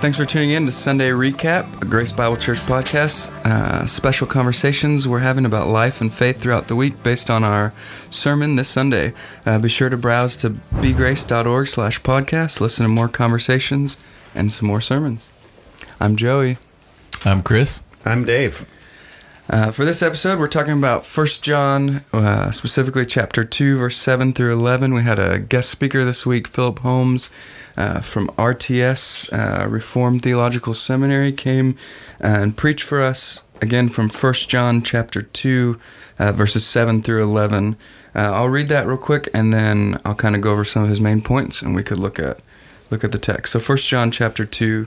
Thanks for tuning in to Sunday Recap, a Grace Bible Church podcast. Uh, special conversations we're having about life and faith throughout the week based on our sermon this Sunday. Uh, be sure to browse to begrace.org slash podcast, listen to more conversations and some more sermons. I'm Joey. I'm Chris. I'm Dave. Uh, for this episode, we're talking about 1 John, uh, specifically chapter 2, verse 7 through 11. We had a guest speaker this week, Philip Holmes uh, from RTS, uh, Reformed Theological Seminary, came and preached for us, again from 1 John chapter 2, uh, verses 7 through 11. Uh, I'll read that real quick, and then I'll kind of go over some of his main points, and we could look at look at the text. So 1 John chapter 2,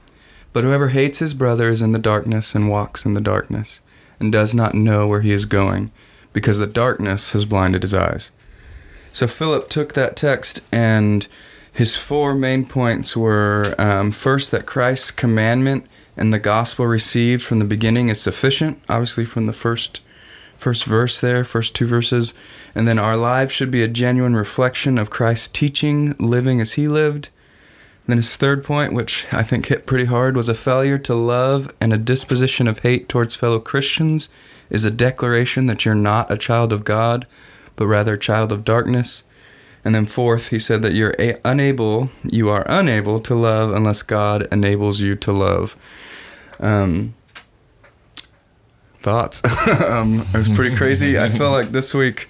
But whoever hates his brother is in the darkness and walks in the darkness, and does not know where he is going, because the darkness has blinded his eyes. So Philip took that text, and his four main points were um, first, that Christ's commandment and the gospel received from the beginning is sufficient, obviously, from the first. First verse there, first two verses. And then our lives should be a genuine reflection of Christ's teaching, living as he lived. Then his third point, which I think hit pretty hard, was a failure to love and a disposition of hate towards fellow Christians is a declaration that you're not a child of God, but rather a child of darkness. And then fourth, he said that you're a- unable, you are unable to love unless God enables you to love. Um, thoughts? um, it was pretty crazy. I felt like this week,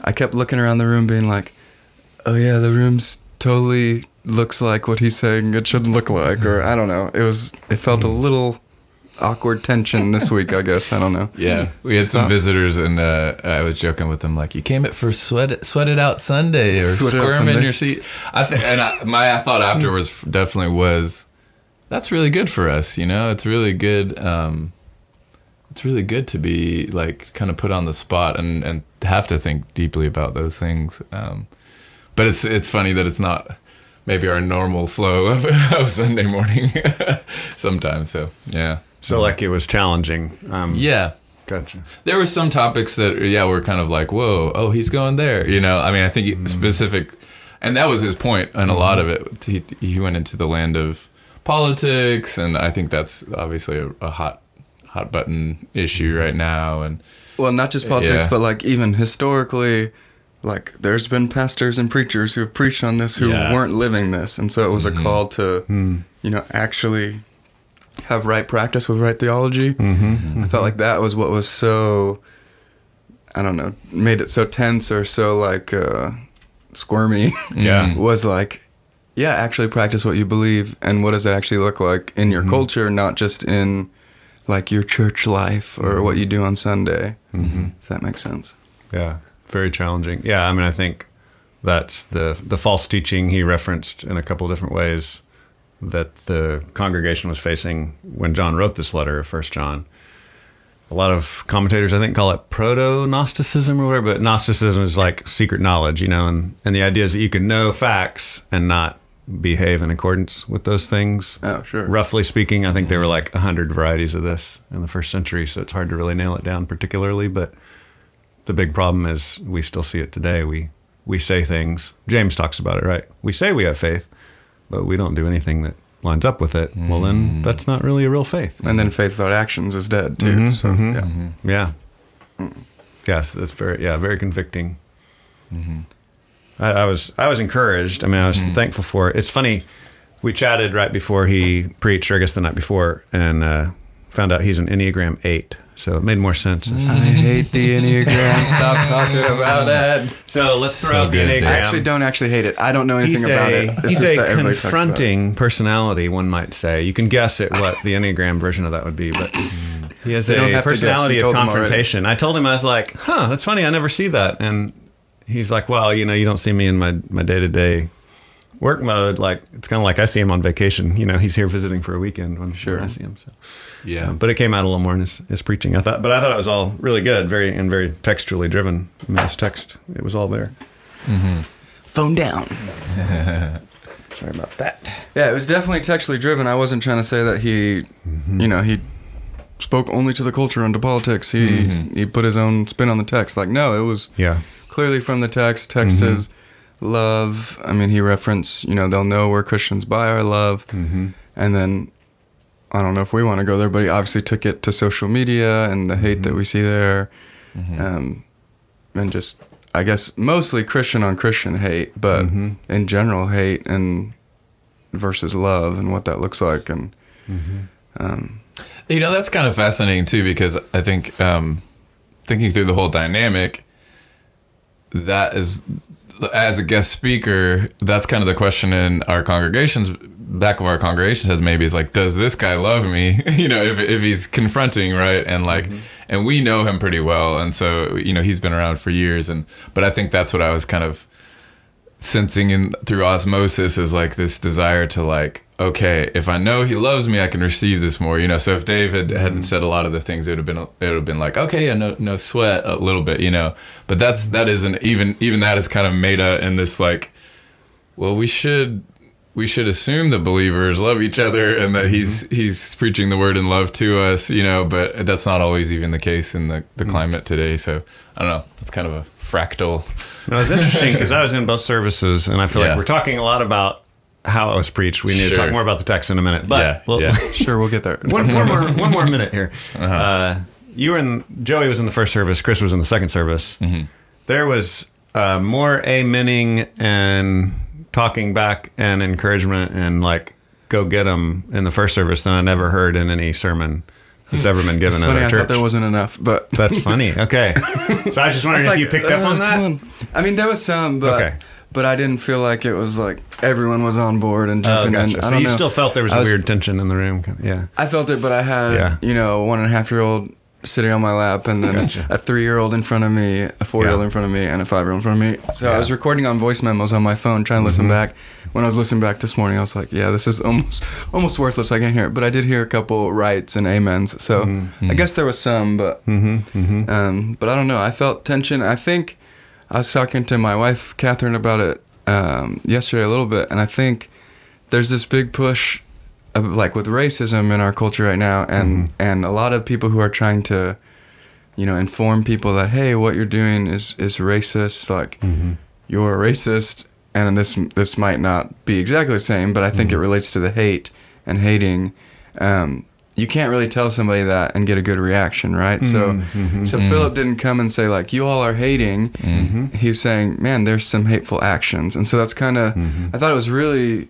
I kept looking around the room, being like, "Oh yeah, the room's totally looks like what he's saying it should look like or i don't know it was it felt a little awkward tension this week i guess i don't know Yeah, we had some Uh, visitors, and uh, I was joking with them like, "You came it for sweat it, sweat it out Sunday or Sweat squirm in your seat." I think, and I, my I thought afterwards definitely was, that's really good for us. You know, it's really good. Um, it's really good to be like kind of put on the spot and and have to think deeply about those things. Um, but it's it's funny that it's not maybe our normal flow of, of Sunday morning sometimes. So yeah, So like it was challenging. Um, yeah. Gotcha. There were some topics that, yeah, were kind of like, whoa, oh, he's going there. You know, I mean, I think Mm-hmm. specific, and that was his point, and a lot of it. He, he went into the land of politics, and I think that's obviously a, a hot, hot button issue right now. And well not just politics Yeah. but like even historically like there's been pastors and preachers who have preached on this who Yeah. weren't living this. And so it was a mm-hmm. call to hmm. you know actually have right practice with right theology. Mm-hmm. Mm-hmm. I felt like that was what was so i don't know made it so tense or so like uh squirmy. Yeah. was like yeah actually practice what you believe. And what does it actually look like in your culture not just in like your church life or what you do on sunday? If that makes sense. Yeah. Very challenging. Yeah. I mean, I think that's the the false teaching he referenced in a couple of different ways that the congregation was facing when John wrote this letter of First John. A lot of commentators, I think, call it proto Gnosticism or whatever, but Gnosticism is like secret knowledge, you know, and, and the idea is that you can know facts and not behave in accordance with those things. Oh, sure. Roughly speaking, I think there were like a hundred varieties of this in the first century, so it's hard to really nail it down particularly. But the big problem is we still see it today. We we say things. James talks about it, right? We say we have faith, but we don't do anything that lines up with it. Well, then mm-hmm. that's not really a real faith. and then faith without actions is dead too mm-hmm, so mm-hmm. yeah Yeah. Yes, that's very yeah very convicting. I, I was I was encouraged. I mean, I was thankful for it. It's funny. We chatted right before he preached, or I guess the night before, and uh, found out he's an Enneagram Eight. So it made more sense. Mm. I hate the Enneagram. Stop talking about it. So let's throw So out the good, Dave. Enneagram. I actually don't actually hate it. I don't know anything he's about a, it. It's he's just a that everybody talks about confronting personality, one might say. You can guess at what the Enneagram version of that would be, but he has They don't a have personality of told them already. confrontation. I told him, I was like, huh, that's funny. I never see that. And he's like, well, you know, you don't see me in my, my day-to-day work mode, like it's kind of like I see him on vacation. You know, he's here visiting for a weekend when, Sure. when I see him. So, Yeah. Um, but it came out a little more in his, his preaching. I thought, but I thought it was all really good, very and very textually driven. I mean, his text, it was all there. Mm-hmm. Phone down. Sorry about that. Yeah, it was definitely textually driven. I wasn't trying to say that he, mm-hmm. you know, he spoke only to the culture and to politics. He mm-hmm. he put his own spin on the text. Like, no, it was Yeah. clearly from the text. Text is love. I mean, he referenced, you know, they'll know we're Christians by our love. And then I don't know if we want to go there, but he obviously took it to social media and the hate that we see there. Um, and just, I guess, mostly Christian on Christian hate, but in general hate and versus love and what that looks like. And um, You know, that's kind of fascinating too, because I think um, thinking through the whole dynamic, that is, as a guest speaker, that's kind of the question in our congregations, back of our congregations heads maybe is like, does this guy love me? you know, if, if he's confronting, right? And like, mm-hmm. and we know him pretty well. And so, you know, he's been around for years. And, but I think that's what I was kind of sensing in through osmosis is like this desire to like okay if i know he loves me i can receive this more you know? So if david hadn't mm-hmm. said a lot of the things it would have been it would have been like okay yeah, no no sweat a little bit you know? But that's that isn't even even that is kind of meta in this like well we should we should assume that believers love each other and that mm-hmm. he's he's preaching the word in love to us you know? But that's not always even the case in the, the mm-hmm. climate today so i don't know. That's kind of a fractal No, it's interesting because I was in both services, and I feel Yeah. like we're talking a lot about how it was preached. We need to talk more about the text in a minute. But Yeah, well, yeah. sure, we'll get there. one, one more one more minute here. uh you were in Joey was in the first service. Chris was in the second service. There was uh, more amening and talking back and encouragement and like go get them in the first service than I never heard in any sermon that's ever been given It's at funny, our I church. thought there wasn't enough, but That's funny. Okay, so I was just wondering if you picked up uh, on that. come I mean, there was some, but Okay. But I didn't feel like it was like everyone was on board and Oh, jumping gotcha. in. I So don't you know. still felt there was a weird tension in the room. Yeah. I felt it, but I had Yeah. you know a one and a half year old sitting on my lap, and then Gotcha. a three year old in front of me, a four year old Yeah. in front of me, and a five year old in front of me. So Yeah. Mm-hmm. I was recording on voice memos on my phone, trying to listen back. When I was listening back this morning, I was like, "Yeah, this is almost almost worthless. I can't hear it." But I did hear a couple rights and amens. So Mm-hmm. I guess there was some, but um, but I don't know. I felt tension. I think I was talking to my wife Catherine about it um, yesterday a little bit, and I think there's this big push, of, like with racism in our culture right now, and and a lot of people who are trying to, you know, inform people that hey, what you're doing is is racist. Like you're a racist, and this this might not be exactly the same, but I think it relates to the hate and hating. Um, you can't really tell somebody that and get a good reaction, right? So, mm-hmm, mm-hmm. so mm. Philip didn't come and say like, "You all are hating." Mm-hmm. He was saying, "Man, there's some hateful actions," and so that's kind of. I thought it was really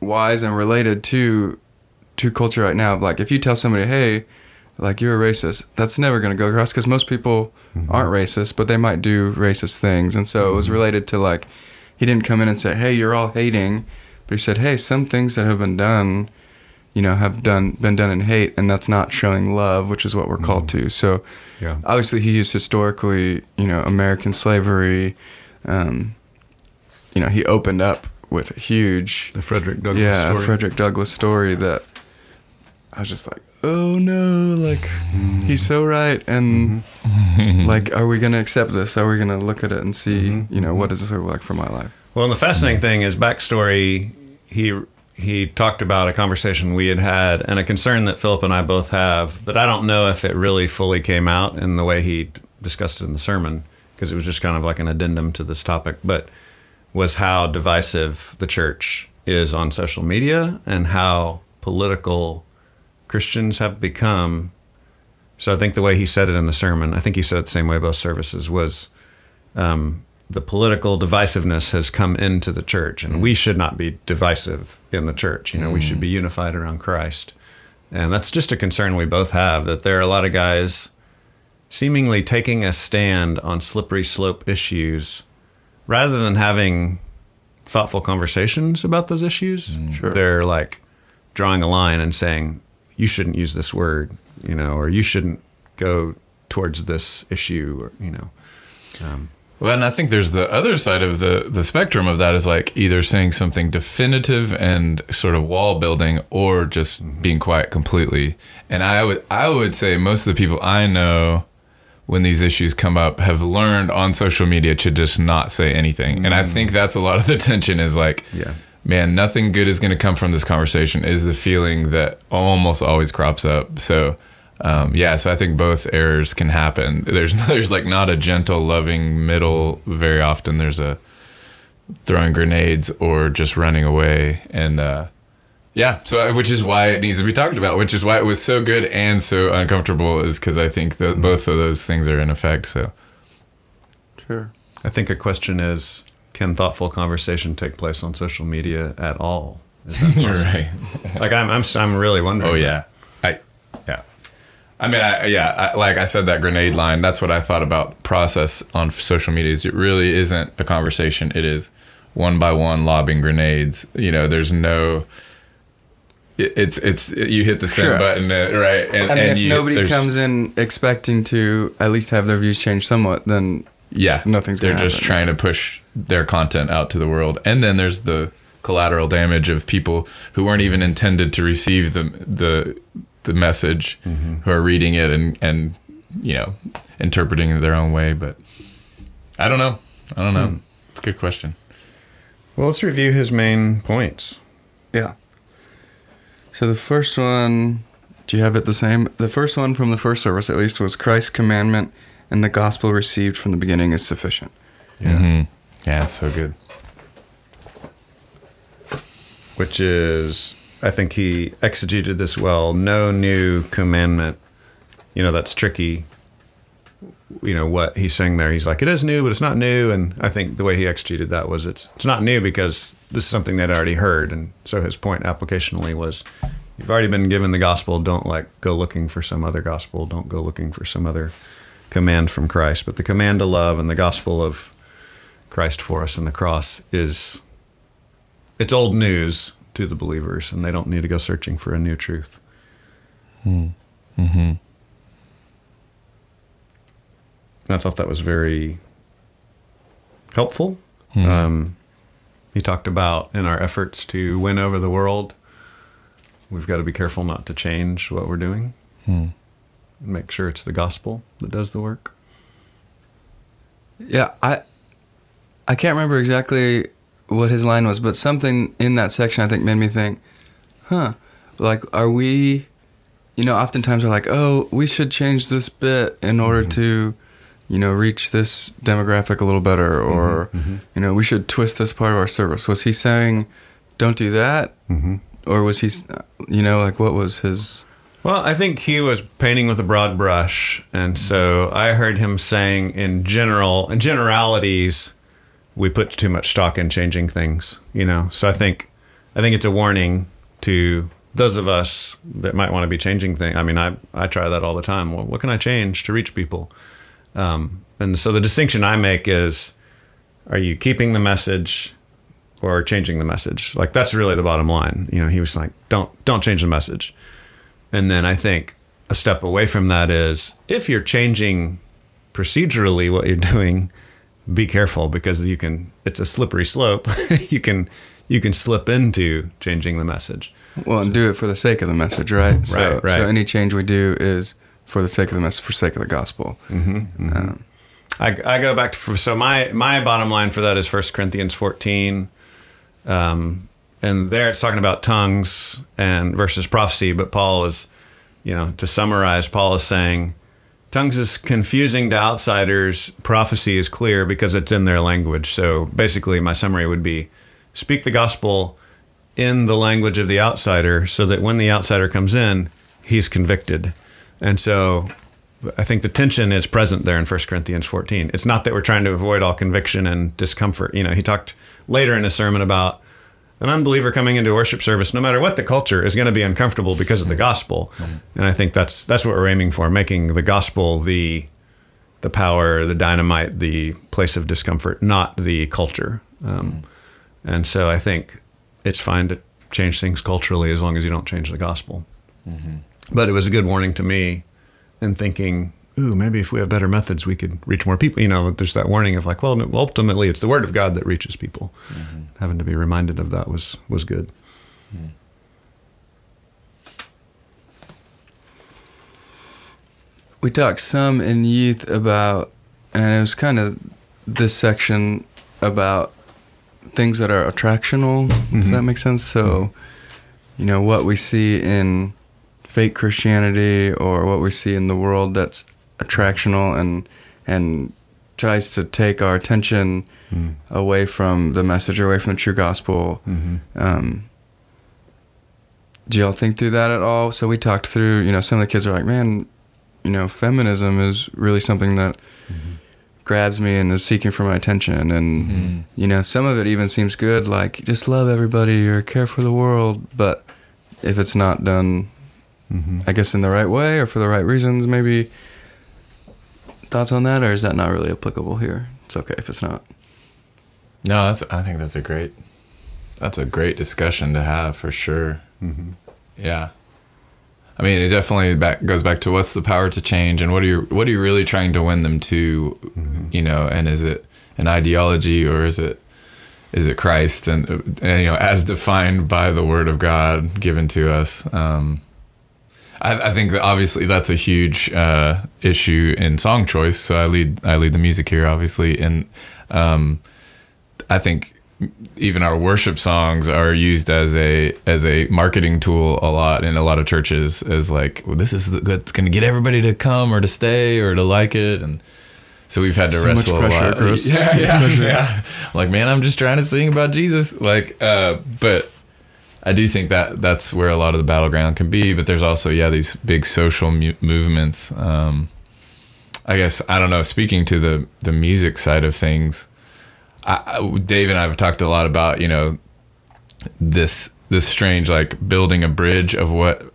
wise and related to to culture right now. Of like, if you tell somebody, "Hey," like you're a racist, that's never going to go across because most people aren't racist, but they might do racist things, and so it was related to like, he didn't come in and say, "Hey, you're all hating," but he said, "Hey, some things that have been done." You know have done been done in hate and that's not showing love which is what we're called mm-hmm. to. So Yeah. obviously he used historically you know american slavery um, you know he opened up with a huge The Frederick Douglass yeah story. frederick douglass story that i was just like oh no like mm-hmm. he's so right and mm-hmm. like are we gonna accept this? Are we gonna look at it and see you know what does this look like for my life? Well, and the fascinating thing is backstory. He he talked about a conversation we had had and a concern that Philip and I both have that I don't know if it really fully came out in the way he discussed it in the sermon because it was just kind of like an addendum to this topic, but was how divisive the church is on social media and how political Christians have become. So I think the way he said it in the sermon, I think he said it the same way both services was um, the political divisiveness has come into the church, and we should not be divisive in the church. You know, we should be unified around Christ, and that's just a concern we both have. That there are a lot of guys seemingly taking a stand on slippery slope issues rather than having thoughtful conversations about those issues. Sure. They're like drawing a line and saying, "You shouldn't use this word," you know, or "You shouldn't go towards this issue," or you know. Um, Well, and I think there's the other side of the the spectrum of that is like either saying something definitive and sort of wall building, or just mm-hmm. being quiet completely. And I would I would say most of the people I know, when these issues come up, have learned on social media to just not say anything. And I think mm. that's a lot of the tension is like, Yeah. man, nothing good is going to come from this conversation. Is the feeling that almost always crops up. So. Um, yeah, so I think both errors can happen. There's there's like not a gentle, loving middle. Very often there's a throwing grenades or just running away, and uh, yeah, so which is why it needs to be talked about. Which is why it was so good and so uncomfortable. Is because I think that both of those things are in effect. So Sure. I think a question is can thoughtful conversation take place on social media at all? Is that right. like I'm, I'm I'm really wondering. Oh yeah, I yeah. I mean, I, yeah, I, like I said, that grenade line. That's what I thought about process on social media. Is it really isn't a conversation. It is one by one lobbing grenades. You know, there's no. it- It's it's you hit the send Sure. button uh, right, and, I mean, and if you, nobody comes in expecting to at least have their views changed somewhat, then yeah, nothing's They're just happen. trying to push their content out to the world, and then there's the collateral damage of people who weren't even intended to receive the the the message, who are reading it and and you know interpreting it their own way. But I don't know. I don't know. It's a good question. Well, let's review his main points. yeah. So the first one, do you have it the same? The first one from the first service, at least, was Christ's commandment and the gospel received from the beginning is sufficient. Yeah. Mhm. Yeah, so good. Which is, I think he exegeted this well. No new commandment. You know, that's tricky. You know what he's saying there. He's like, it is new, but it's not new. And I think the way he exegeted that was, it's it's not new because this is something they'd already heard. And so his point applicationally was, you've already been given the gospel. Don't like go looking for some other gospel. Don't go looking for some other command from Christ. But the command to love and the gospel of Christ for us and the cross is it's old news to the believers, and they don't need to go searching for a new truth. Mm-hmm. I thought that was very helpful. Um, he talked about in our efforts to win over the world, we've got to be careful not to change what we're doing. Hmm. Make sure it's the gospel that does the work. Yeah, I I can't remember exactly what his line was, but something in that section I think made me think, huh, like are we you know, oftentimes we're like, "Oh, we should change this bit in order mm-hmm. to you know, reach this demographic a little better mm-hmm, or mm-hmm. you know, we should twist this part of our service." Was he saying don't do that? Mm-hmm. Or was he you know, like what was his Well, I think he was painting with a broad brush, and so I heard him saying, in general, in generalities, we put too much stock in changing things. You know, so I think, I think it's a warning to those of us that might want to be changing things. I mean, I I try that all the time. Well, what can I change to reach people? Um, and so the distinction I make is, are you keeping the message? Or changing the message, like that's really the bottom line. You know, he was like, "Don't, don't change the message." And then I think a step away from that is if you're changing procedurally what you're doing, be careful because you can it's a slippery slope. you can you can slip into changing the message. well, and do it for the sake of the message, right? So, Right, right. so any change we do is for the sake of the message, for the sake of the gospel. Um, I, I go back to so my my bottom line for that is 1 Corinthians 14. Um, and there it's talking about tongues and versus prophecy, but Paul is, you know, to summarize, Paul is saying tongues is confusing to outsiders, prophecy is clear because it's in their language. So basically my summary would be speak the gospel in the language of the outsider so that when the outsider comes in, he's convicted. And so I think the tension is present there in 1 Corinthians 14. It's not that we're trying to avoid all conviction and discomfort. You know, he talked later in his sermon about an unbeliever coming into worship service, no matter what the culture, is going to be uncomfortable because of the mm. gospel. Mm. And I think that's that's what we're aiming for, making the gospel the the power, the dynamite, the place of discomfort, not the culture. Um, mm. and so I think it's fine to change things culturally as long as you don't change the gospel. Mm-hmm. But it was a good warning to me in thinking ooh, maybe if we have better methods, we could reach more people. You know, there's that warning of like, well, ultimately, it's the word of God that reaches people. Mm-hmm. Having to be reminded of that was was good. Mm. We talked some in youth about, and it was kind of this section about things that are attractional, mm-hmm. if that makes sense. So, mm-hmm. you know, what we see in fake Christianity or what we see in the world that's attractional and and tries to take our attention mm. away from the message, away from the true gospel. Mm-hmm. Um, do y'all think through that at all? So we talked through, you know, some of the kids are like, man, you know, feminism is really something that mm-hmm. grabs me and is seeking for my attention. And, mm-hmm. you know, some of it even seems good, like just love everybody or care for the world. But if it's not done, mm-hmm. I guess, in the right way or for the right reasons, maybe thoughts on that, or is that not really applicable here? It's okay if it's not. No, that's. I think that's a great. That's a great discussion to have for sure. Mm-hmm. Yeah. I mean, it definitely back, goes back to what's the power to change, and what are you what are you really trying to win them to, mm-hmm. you know? And is it an ideology or is it is it Christ and, and you know as defined by the Word of God given to us? Um, I, I, think that obviously that's a huge uh, issue in song choice. So I lead I lead the music here, obviously, and um, I think even our worship songs are used as a as a marketing tool a lot in a lot of churches as like well, this is what's going to get everybody to come or to stay or to like it and so we've had to so wrestle much pressure, a lot. Yeah, so yeah, yeah. Like man, I'm just trying to sing about Jesus. Like, uh, but I do think that that's where a lot of the battleground can be. But there's also yeah these big social mu- movements. Um, I guess I don't know. Speaking to the the music side of things, I, Dave and I have talked a lot about you know this this strange like building a bridge of what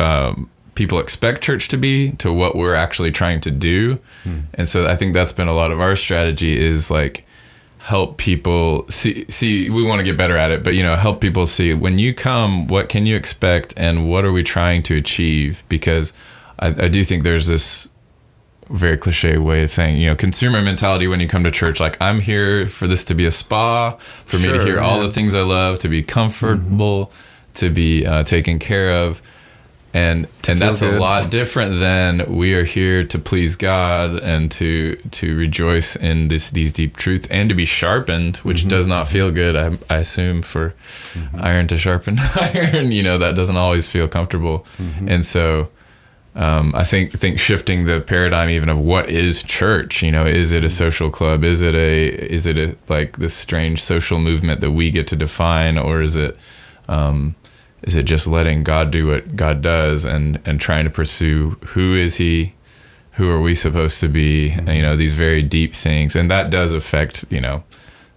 um, people expect church to be to what we're actually trying to do, hmm. and so I think that's been a lot of our strategy is like help people see see we want to get better at it but you know help people see when you come what can you expect and what are we trying to achieve because I, I do think there's this very cliche way of saying, you know, consumer mentality when you come to church. Like, I'm here for this to be a spa, for sure, me to hear yeah. all the things I love, to be comfortable, mm-hmm. to be uh, taken care of. And and that's good. a lot different than we are here to please God and to to rejoice in this these deep truths and to be sharpened, which mm-hmm. does not feel good. I, I assume for mm-hmm. iron to sharpen iron, you know, that doesn't always feel comfortable. Mm-hmm. And so um, I think think shifting the paradigm even of what is church. You know, is it a social club? Is it a is it a like this strange social movement that we get to define, or is it um, is it just letting God do what God does and and trying to pursue who is He, who are we supposed to be? And, you know, these very deep things, and that does affect you know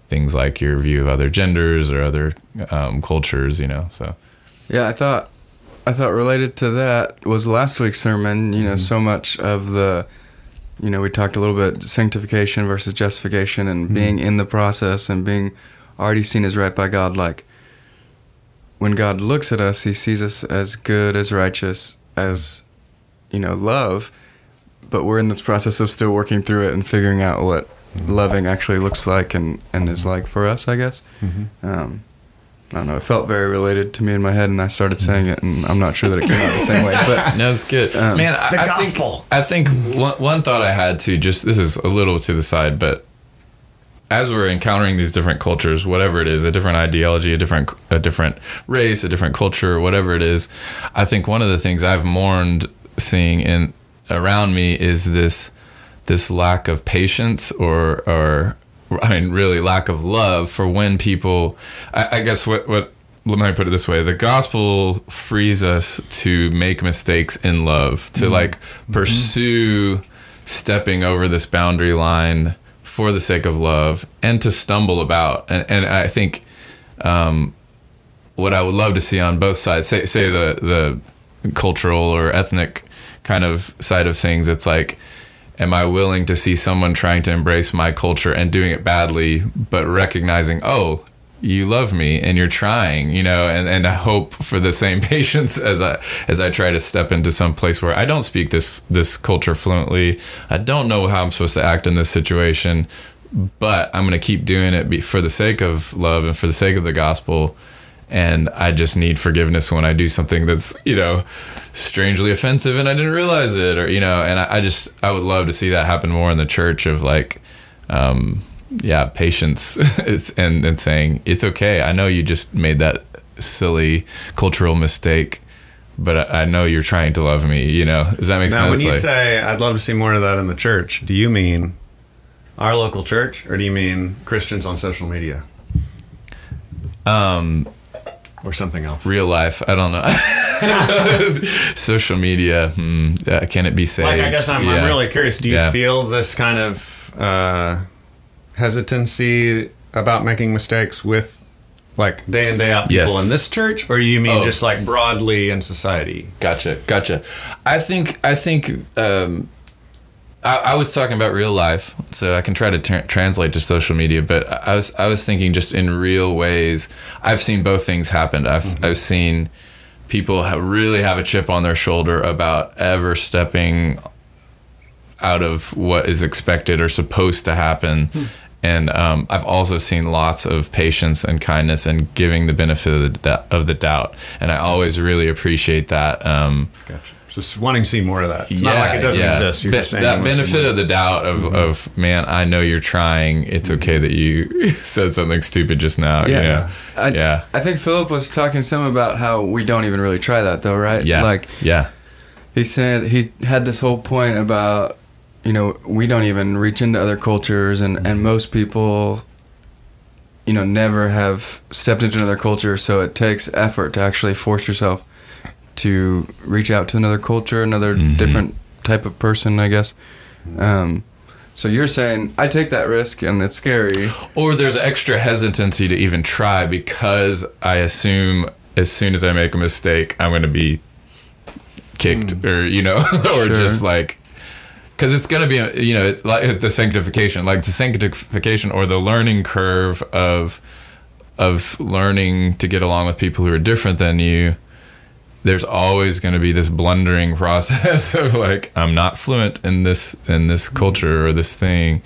things like your view of other genders or other um, cultures. You know, so yeah, I thought I thought related to that was last week's sermon. You know, mm-hmm. so much of the, you know, we talked a little bit sanctification versus justification and mm-hmm. being in the process and being already seen as right by God. Like when God looks at us, He sees us as good, as righteous, as you know, love. But we're in this process of still working through it and figuring out what mm-hmm. loving actually looks like and and is like for us. I guess. Mm-hmm. Um, I don't know. It felt very related to me in my head, and I started saying it, and I'm not sure that it came out the same way. But no, it's good, um, man. It's the I, gospel. I think, I think one, one thought I had to just this is a little to the side, but as we're encountering these different cultures, whatever it is, a different ideology, a different a different race, a different culture, whatever it is, I think one of the things I've mourned seeing in around me is this this lack of patience or or I mean, really lack of love for when people. I, I guess what what let me put it this way: the gospel frees us to make mistakes in love, to mm-hmm. like pursue mm-hmm. stepping over this boundary line for the sake of love, and to stumble about. And and I think. Um, what I would love to see on both sides, say say the the cultural or ethnic kind of side of things, it's like am I willing to see someone trying to embrace my culture and doing it badly, but recognizing, oh, you love me and you're trying, you know, and, and I hope for the same patience as I as I try to step into some place where I don't speak this this culture fluently. I don't know how I'm supposed to act in this situation, but I'm going to keep doing it for the sake of love and for the sake of the gospel. And I just need forgiveness when I do something that's, you know, strangely offensive and I didn't realize it or, you know, and I, I just, I would love to see that happen more in the church of like, um, yeah, patience and, and saying, it's okay. I know you just made that silly cultural mistake, but I, I know you're trying to love me, you know? Does that make sense? Now, when you Like- say I'd love to see more of that in the church, do you mean our local church, or do you mean Christians on social media, um, or something else? real life. I don't know. Social media. Hmm, uh, can it be saved? Like, I guess I'm, I'm really curious. Do you Yeah. feel this kind of uh, hesitancy about making mistakes with, like, day in day out people Yes. in this church, or you mean Oh. just like broadly in society? Gotcha, gotcha. I think I think um, I, I was talking about real life, so I can try to tra- translate to social media. But I was I was thinking just in real ways. I've seen both things happen. I've I've seen people ha really have a chip on their shoulder about ever stepping out of what is expected or supposed to happen. And um, I've also seen lots of patience and kindness and giving the benefit of the, dou- of the doubt. And I always really appreciate that. Um, Gotcha. Just wanting to see more of that. It's not like it doesn't exist. You're Be- just saying that you wanna see benefit of the doubt of, of man, I know you're trying. It's okay that you said something stupid just now. Yeah. you know? I, yeah. I think Philip was talking some about how we don't even really try that though, right? Yeah. Like yeah. he said he had this whole point about you know we don't even reach into other cultures and and most people you know never have stepped into another culture so it takes effort to actually force yourself to reach out to another culture another Mhm. different type of person i guess um so you're saying i take that risk and it's scary Or there's extra hesitancy to even try because I assume as soon as I make a mistake, I'm going to be kicked or, you know, or Sure. just like, because it's going to be, you know, like the sanctification, like the sanctification or the learning curve of, of learning to get along with people who are different than you. There's always going to be this blundering process of like, I'm not fluent in this, in this culture or this thing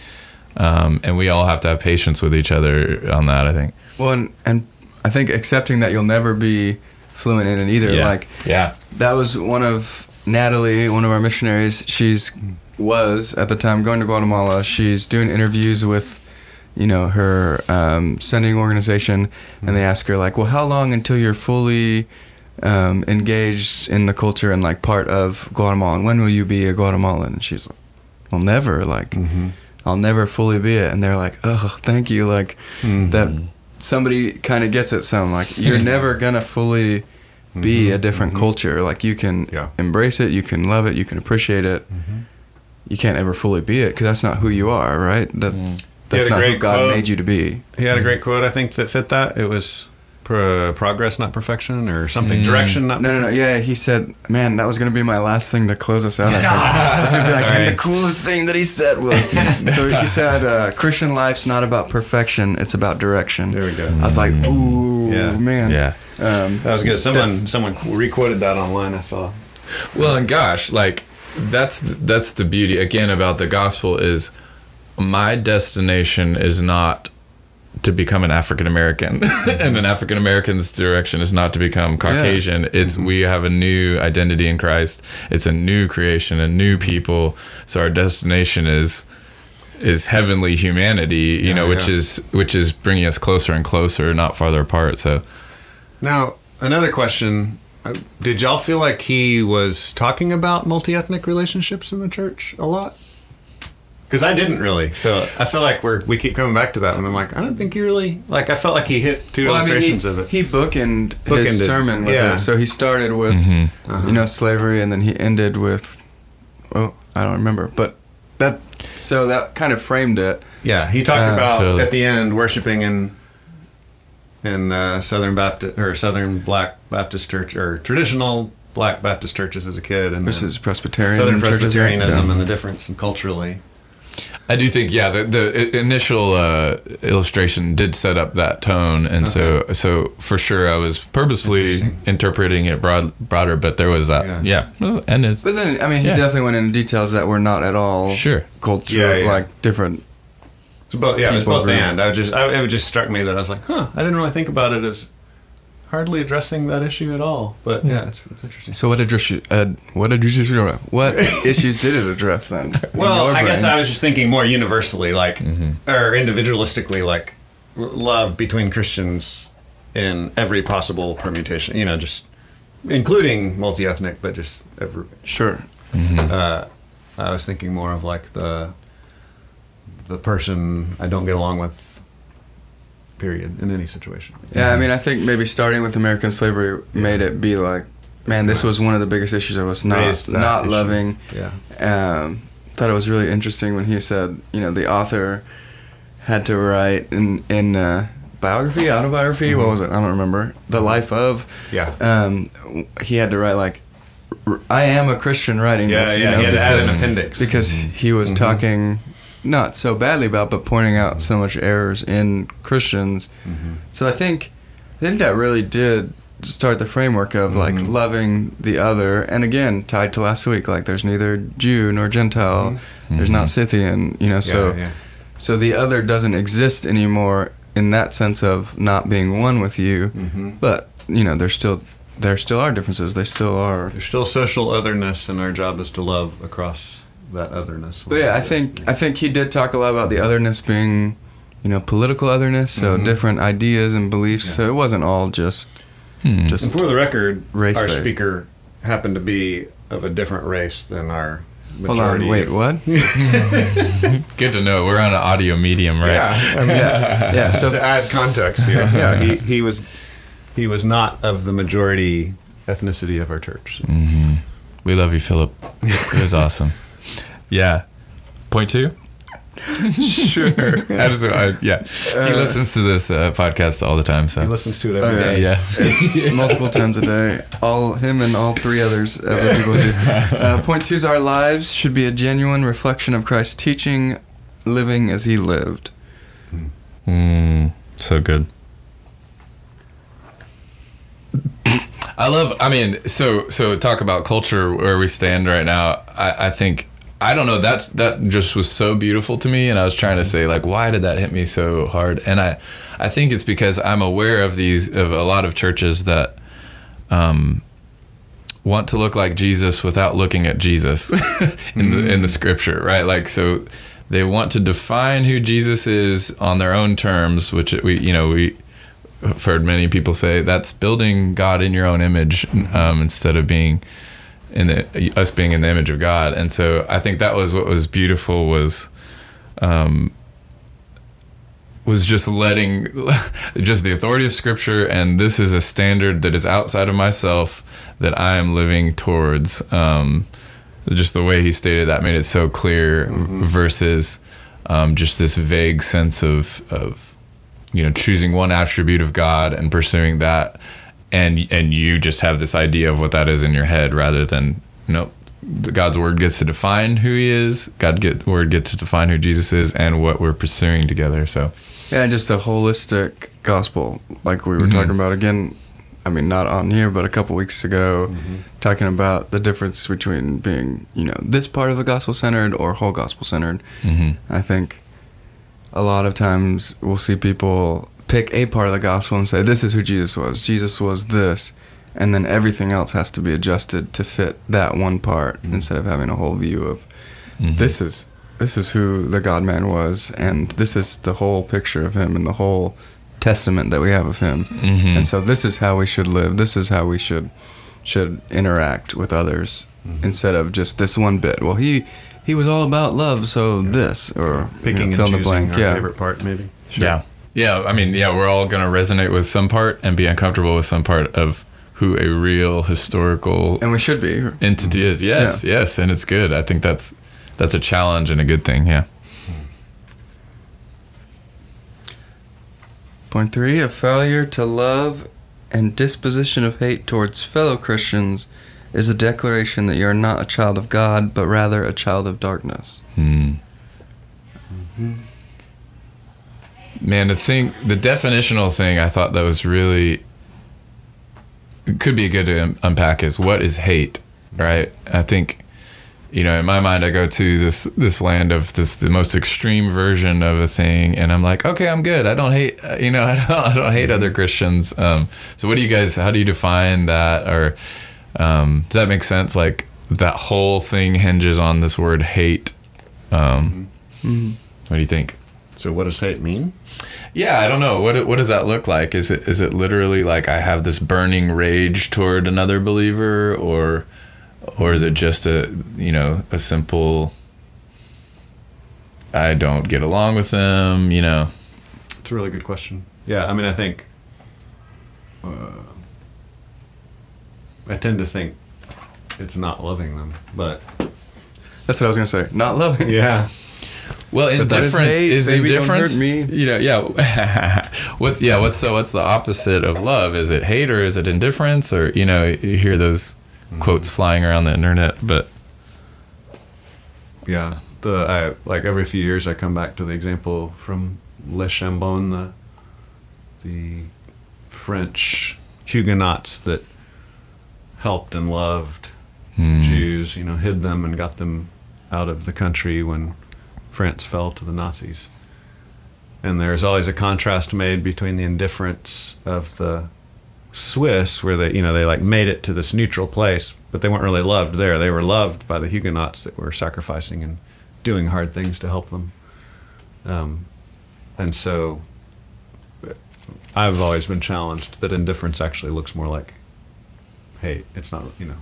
um, and we all have to have patience with each other on that. I think. well and, and i think accepting that you'll never be fluent in it either yeah. like yeah, that was one of Natalie, one of our missionaries. She's was at the time going to Guatemala. She's doing interviews with, you know, her um, sending organization, and they ask her like, "Well, how long until you're fully um, engaged in the culture and like part of Guatemala? And when will you be a Guatemalan?" And she's like, "Well, never. Like, Mm-hmm. I'll never fully be it." And they're like, "Oh, thank you. Like that." Somebody kind of gets it. Some like you're never gonna fully be a different culture. Like you can Yeah. embrace it, you can love it, you can appreciate it. You can't ever fully be it because that's not who you are, right? That's that's not who God quote. made you to be. He had a great quote, I think, that fit that. It was pro- progress, not perfection, or something. Mm. Direction, not No, no, no. Yeah, he said, "Man, that was gonna be my last thing to close us out." I think. I was gonna be like, and the coolest thing that he said was, so he said, uh, "Christian life's not about perfection; it's about direction." There we go. I was like, "Ooh, Yeah. man." yeah. Um, That was good. Someone someone requoted that online. I saw. Well, and gosh, like that's that's the beauty again about the gospel is my destination is not to become an African American, and an African American's direction is not to become Caucasian. It's mm-hmm. we have a new identity in Christ. It's a new creation, a new mm-hmm. people. So our destination is is heavenly humanity. You Yeah, know, which yeah. is which is bringing us closer and closer, not farther apart. So Now, another question. Uh, Did y'all feel like he was talking about multi ethnic relationships in the church a lot? Because I didn't really. So I feel like we're we keep coming back to that, and I'm like, I don't think he really like. I felt like he hit two Well, I mean, illustrations he, of it. he bookended, Bookended, his sermon with yeah. it. So he started with, Mm-hmm. you know, slavery, and then he ended with, oh, I don't remember, but that. So that kind of framed it. yeah, he talked Uh, about So- at the end worshiping in in uh, Southern Baptist or Southern Black Baptist Church or traditional Black Baptist churches as a kid, and This is Presbyterian. Southern? Presbyterianism Yeah. and the difference and culturally. I do think, yeah, the, the initial uh, illustration did set up that tone, and so so for sure, I was purposely interpreting it broad, broader, but there was that, yeah, and it's But then, I mean, he Yeah. definitely went into details that were not at all Sure. culture, Yeah, yeah. like different. It's both, yeah, it was both agree. and. I just, I, it just struck me that I was like, huh, I didn't really think about it as hardly addressing that issue at all. But yeah, it's, it's interesting. So what address you? Uh, what did you just What issues did it address then? Well, I guess? I was just thinking more universally, like, or individualistically, like, love between Christians in every possible permutation. You know, just including multi-ethnic, but just every. sure. Uh, I was thinking more of like the the person I don't get along with. Period. In any situation. Yeah, I mean, I think maybe starting with American slavery made it be like, man, this was one of the biggest issues I was not not issue. loving. Yeah. Um, thought it was really interesting when he said, you know, the author had to write in in uh, biography, autobiography. What was it? I don't remember. The life of. Mm-hmm. Yeah. Um, he had to write like, I am a Christian writing Yeah, this. yeah. you know, he had to add because, an appendix. because he was talking not so badly about, but pointing out so much errors in Christians. Mm-hmm. So I think I think that really did start the framework of like mm-hmm. loving the other, and again tied to last week, like there's neither Jew nor Gentile, mm-hmm. there's not Scythian, you know. So yeah, yeah. so the other doesn't exist anymore in that sense of not being one with you, Mhm. but you know there's still there still are differences. They still are. There's still social otherness, and our job is to love across that otherness. But yeah, I think I think he did talk a lot about the otherness being, you know, political otherness, so Mhm. different ideas and beliefs. Yeah. So it wasn't all just Hmm. just And for the record, Race our based. speaker happened to be of a different race than our Majority. hold majority. on, wait, what? good to know. We're on an audio medium, right? Yeah, I mean, yeah, yeah. so So to add context here, yeah, he, he was he was not of the majority ethnicity of our church. hmm We love you, Philip. It was awesome. Yeah. Point two. sure. I just, I, yeah. he listens to this uh, podcast all the time. So He listens to it every Oh, day. yeah. It's multiple times a day. All him and all three others other people do. Uh, point two is our lives should be a genuine reflection of Christ's teaching, living as he lived. Mm, so good. I love. I mean, so so talk about culture where we stand right now. I, I think I don't know. That's that just was so beautiful to me, and I was trying to say like, why did that hit me so hard? And I, I think it's because I'm aware of these of a lot of churches that, um, want to look like Jesus without looking at Jesus in the in the scripture, right? Like so they want to define who Jesus is on their own terms, which we you know we have heard many people say that's building God in your own image um, instead of being in the us being in the image of God. And so I think that was what was beautiful was um, was just letting just the authority of scripture. And this is a standard that is outside of myself that I am living towards. Um, just the way he stated that made it so clear versus um, just this vague sense of of you know choosing one attribute of God and pursuing that and and you just have this idea of what that is in your head rather than nope God's word gets to define who he is God get word gets to define who Jesus is and what we're pursuing together so Yeah, and just a holistic gospel, like we were Mhm. talking about again. I mean, not on here, but a couple weeks ago, talking about the difference between being, you know, this part of the gospel centered or whole gospel centered. mhm. I think a lot of times we'll see people pick a part of the gospel and say, this is who Jesus was. Jesus was this. And then everything else has to be adjusted to fit that one part instead of having a whole view of Mhm. this is this is who the God man was and this is the whole picture of him and the whole testament that we have of him. Mhm. And so this is how we should live. This is how we should should interact with others instead of just this one bit. Well, he he was all about love, so this or Picking you know, and fill in the blank. our yeah. favorite part, maybe. Yeah. Yeah. I mean, yeah, we're all going to resonate with some part and be uncomfortable with some part of who a real historical And we should be. entity is. Yes. Yes. And it's good. I think that's, that's a challenge and a good thing. Yeah. Point three: a failure to love and disposition of hate towards fellow Christians is a declaration that you are not a child of God, but rather a child of darkness. Hmm. Man, the thing, the definitional thing, I thought that was really could be good to unpack is what is hate, right? I think, you know, in my mind, I go to this this land of this the most extreme version of a thing, and I'm like, okay, I'm good. I don't hate, uh, you know, I don't, I don't hate other Christians. Um, so, what do you guys? How do you define that? Or um, does that make sense? Like that whole thing hinges on this word hate. Um, What do you think? So what does hate mean? Yeah, I don't know. What what does that look like? Is it is it literally like I have this burning rage toward another believer or or is it just a, you know, a simple I don't get along with them, you know. It's a really good question. Yeah, I mean, I think uh, I tend to think it's not loving them, but That's what I was gonna say. Not loving. yeah, Well, is indifference is, baby, don't indifference. You know, yeah. what's yeah? What's so? What's the opposite of love? Is it hate or is it indifference? Or you know, you hear those quotes flying around the internet, but yeah. The I like every few years I come back to the example from Le Chambon, the the French Huguenots that helped and loved Hmm. Jews, you know, hid them and got them out of the country when France fell to the Nazis. And there's always a contrast made between the indifference of the Swiss, where they, you know, they like made it to this neutral place, but they weren't really loved there. They were loved by the Huguenots that were sacrificing and doing hard things to help them. Um, and so I've always been challenged that indifference actually looks more like hate. It's not, you know.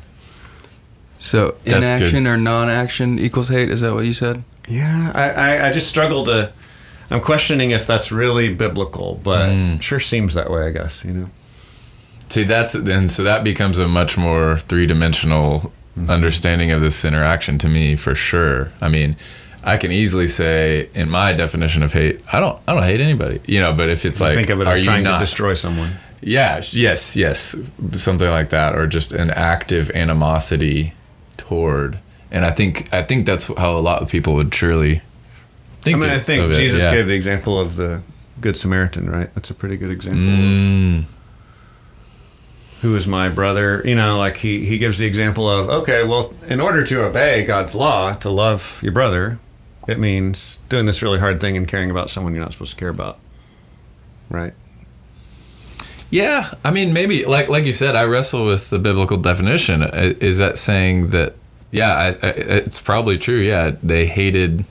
So inaction good. or non-action equals hate. Is that what you said? Yeah, I, I, I just struggle to. I'm questioning if that's really biblical, but Mm. sure seems that way. I guess you know. See, that's then so that becomes a much more three dimensional understanding of this interaction to me for sure. I mean, I can easily say in my definition of hate, I don't I don't hate anybody. You know, but if it's like think of it are as you trying not, to destroy someone. Yeah, yes, yes, something like that, or just an active animosity toward. And I think I think that's how a lot of people would surely think. I mean, I think it, Jesus yeah. gave the example of the Good Samaritan, right? That's a pretty good example. of Mm, Who is my brother? You know, like he he gives the example of okay, well, in order to obey God's law, to love your brother, it means doing this really hard thing and caring about someone you're not supposed to care about, right? Yeah, I mean, maybe like like you said, I wrestle with the biblical definition. Is that saying that? Yeah, I, I, it's probably true. Yeah, they hated,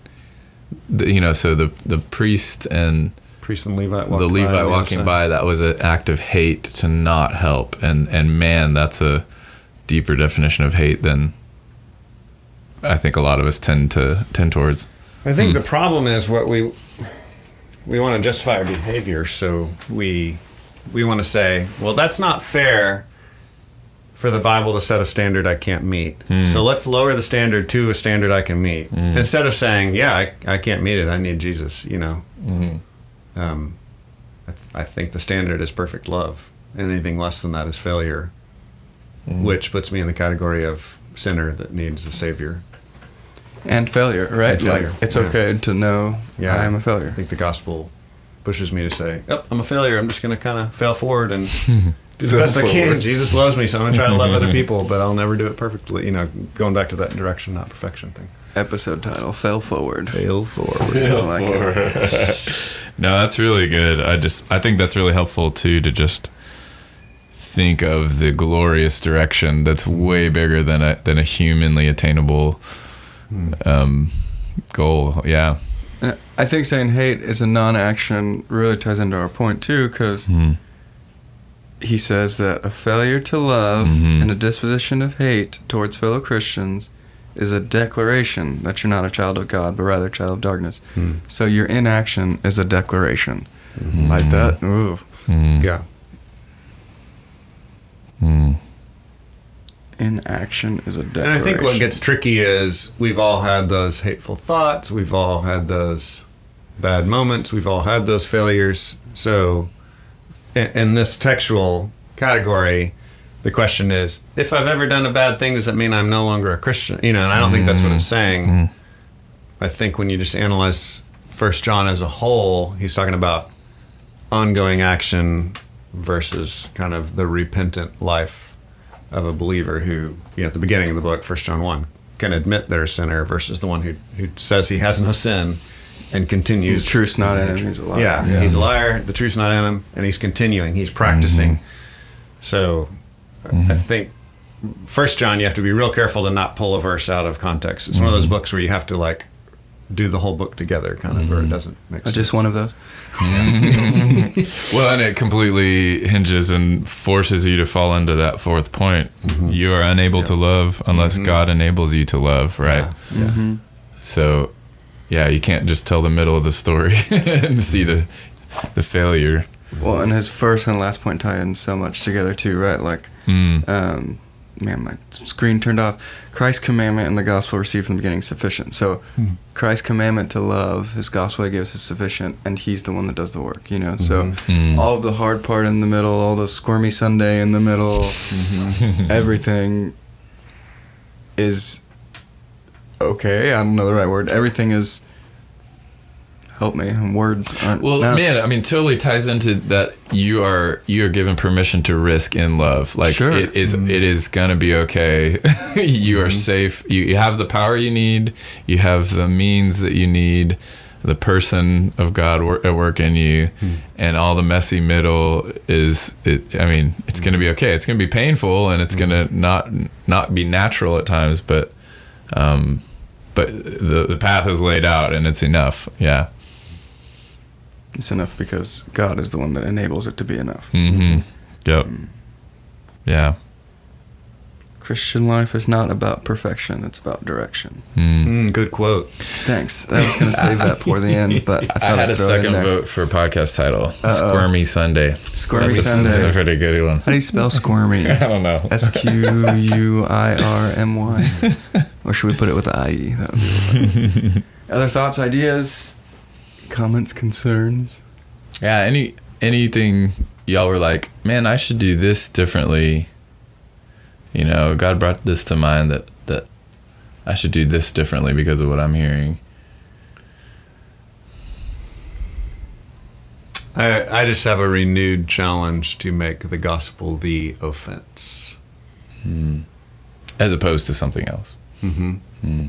the, you know, so the the priest and Priest and Levite. the walked by Levite walking by. That was an act of hate to not help, and and man, that's a deeper definition of hate than I think a lot of us tend to tend towards. I think hmm. the problem is what we we want to justify our behavior, so we we want to say, well, that's not fair for the Bible to set a standard I can't meet. Hmm. So let's lower the standard to a standard I can meet, hmm. instead of saying, yeah, I, I can't meet it. I need Jesus. You know, mm-hmm. um, I, th- I think the standard is perfect love, and anything less than that is failure, mm-hmm. which puts me in the category of sinner that needs a savior. And failure, right? And failure, Like, it's yeah. okay to know Yeah. I am a failure. I think the gospel pushes me to say, "Yep, I'm a failure. I'm just going to kind of fail forward and do the Fail best I can. Jesus loves me, so I'm going to try to love other people, but I'll never do it perfectly." You know, going back to that direction, not perfection thing. Episode title: Fail forward. Fail forward. I like it. No, that's really good. I just I think that's really helpful too to just think of the glorious direction that's way bigger than a than a humanly attainable um, goal. Yeah. I think saying hate is a non-action really ties into our point too, because Mhm. He says that a failure to love Mhm. and a disposition of hate towards fellow Christians is a declaration that you're not a child of God, but rather a child of darkness. Hmm. So your inaction is a declaration. Like that. Ooh. Mm. Yeah. Mm. Inaction is a And declaration. I think what gets tricky is we've all had those hateful thoughts, we've all had those bad moments, we've all had those failures. So, in, in this textual category, the question is if I've ever done a bad thing, does that mean I'm no longer a Christian? You know, and I don't think that's what it's mm. saying. Mm. I think when you just analyze First John as a whole, he's talking about ongoing action versus kind of the repentant life of a believer who, you know, at the beginning of the book, First John one, can admit they're a sinner versus the one who who says he has no sin and continues. The truth's not in him. He's a liar. Yeah, Yeah. he's a liar. The truth's not in him, and he's continuing. He's practicing. Mm-hmm. So, mm-hmm. I think First John, you have to be real careful to not pull a verse out of context. It's one of those mm-hmm. books where you have to like do the whole book together, kind of, or it doesn't make sense. Just one of those. Well, and it completely hinges and forces you to fall into that fourth point. You are unable to love unless God enables you to love, right? Yeah. So, yeah, you can't just tell the middle of the story and see the the failure. Well, and his first and last point tie in so much together too, right? Like, Mm. um, man, my screen turned off. Christ's commandment and the gospel received from the beginning sufficient. So, Christ's commandment to love, His gospel he gives is sufficient, and He's the one that does the work. You know, so Mm. all of the hard part in the middle, all the squirmy Sunday in the middle, everything is okay. I don't know the right word. Everything is. Help me. Words aren't. Well, no. man, I mean, totally ties into that. You are you are given permission to risk in love. Like Sure. it is, mm-hmm. it is gonna be okay. you are mm-hmm. safe. You, you have the power you need. You have the means that you need. The person of God wor- at work in you, hmm. and all the messy middle is. It. I mean, it's gonna be okay. It's gonna be painful, and it's hmm. gonna not not be natural at times, but. Um, but the the path is laid out, and it's enough. Yeah. It's enough because God is the one that enables it to be enough. Mm-hmm. Yep. Yeah. Christian life is not about perfection, it's about direction. Mm. Mm, good quote. Thanks. I was going to save that for the end, but I, I thought had I'd a throw it in second there. vote for podcast title. Uh-oh. Squirmy Sunday. Squirmy that's A, Sunday. that's a pretty good one. How do you spell squirmy? I don't know. S Q U I R M Y? Or should we put it with the I E? That would be better. Other thoughts, ideas, comments, concerns? Yeah. Any anything y'all were like, man, I should do this differently. You know, God brought this to mind that that I should do this differently because of what I'm hearing. I, I just have a renewed challenge to make the gospel the offense. As opposed to something else. Mm-hmm.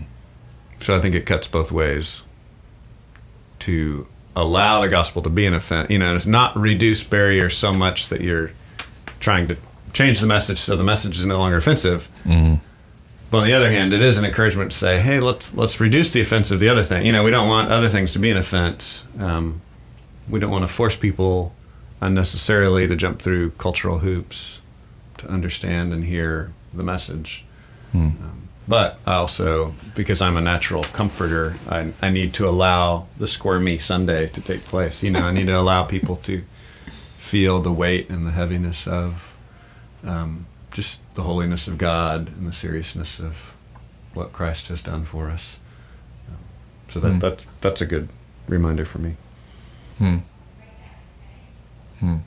So I think it cuts both ways. To allow the gospel to be an offense, you know, not reduce barriers so much that you're trying to change the message so the message is no longer offensive. Mm. But on the other hand, it is an encouragement to say, "Hey, let's let's reduce the offense of the other thing." You know, we don't want other things to be an offense. Um, we don't want to force people unnecessarily to jump through cultural hoops to understand and hear the message. Um, but I also, because I'm a natural comforter, I, I need to allow the squirmy Sunday to take place. You know, I need to allow people to feel the weight and the heaviness of um, just the holiness of God and the seriousness of what Christ has done for us. Um, so that, Hmm. that that's a good reminder for me. Hmm. Hmm.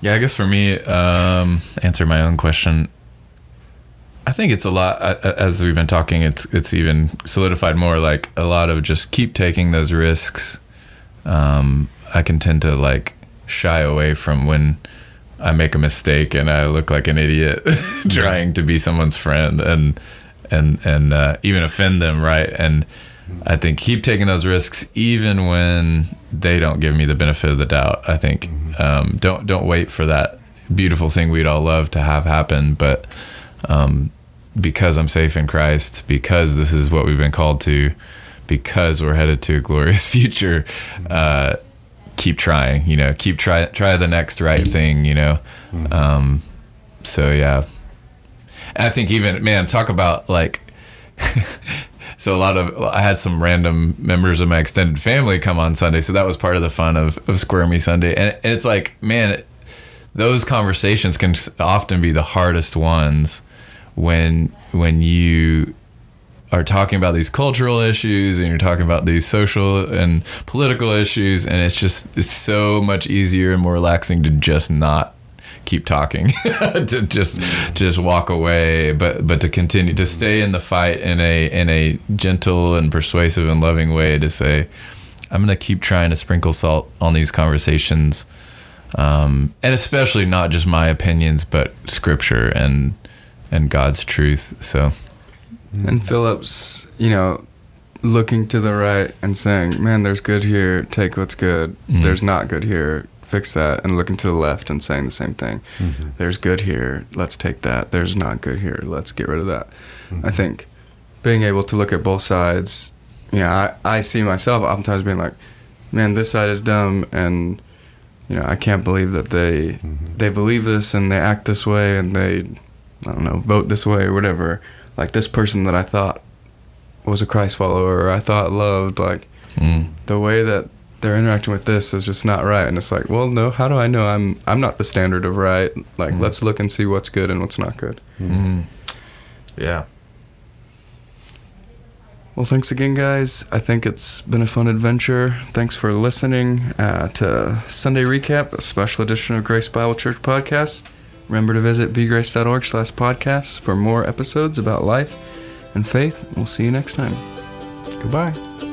Yeah, I guess for me, um, answer my own question. I think it's a lot. a- a- As we've been talking, it's it's even solidified more. Like a lot of just keep taking those risks. Um, I can tend to like shy away from when I make a mistake and I look like an idiot trying to be someone's friend and and and uh, even offend them, right? And I think keep taking those risks even when they don't give me the benefit of the doubt. I think um, don't don't wait for that beautiful thing we'd all love to have happen, but um, because I'm safe in Christ, because this is what we've been called to, because we're headed to a glorious future, uh, keep trying. You know, keep try try the next right thing. You know, um, so yeah. I think even man, talk about like. so a lot of I had some random members of my extended family come on Sunday, so that was part of the fun of, of Squirmy Sunday, and, and it's like man, those conversations can often be the hardest ones when when you are talking about these cultural issues and you're talking about these social and political issues and it's just it's so much easier and more relaxing to just not keep talking, to just just walk away, but but to continue to stay in the fight in a in a gentle and persuasive and loving way to say, I'm gonna keep trying to sprinkle salt on these conversations, um, and especially not just my opinions, but Scripture and and God's truth. So And Philip's, you know, looking to the right and saying, "Man, there's good here. Take what's good. Mhm. There's not good here. Fix that." And looking to the left and saying the same thing. Mm-hmm. There's good here. Let's take that. There's not good here. Let's get rid of that. I think being able to look at both sides, you know, I, I see myself oftentimes being like, "Man, this side is dumb," and you know, I can't believe that they they believe this and they act this way and they, I don't know, vote this way or whatever. Like this person that I thought was a Christ follower or I thought loved, like mm, the way that they're interacting with this is just not right. And it's like, well, no, how do I know I'm I'm not the standard of right? Like, let's look and see what's good and what's not good. mm. Yeah. Well, thanks again, guys. I think it's been a fun adventure. Thanks for listening uh, to Sunday Recap, a special edition of Grace Bible Church podcast. Remember to visit bgrace.org slash podcasts for more episodes about life and faith. We'll see you next time. Goodbye.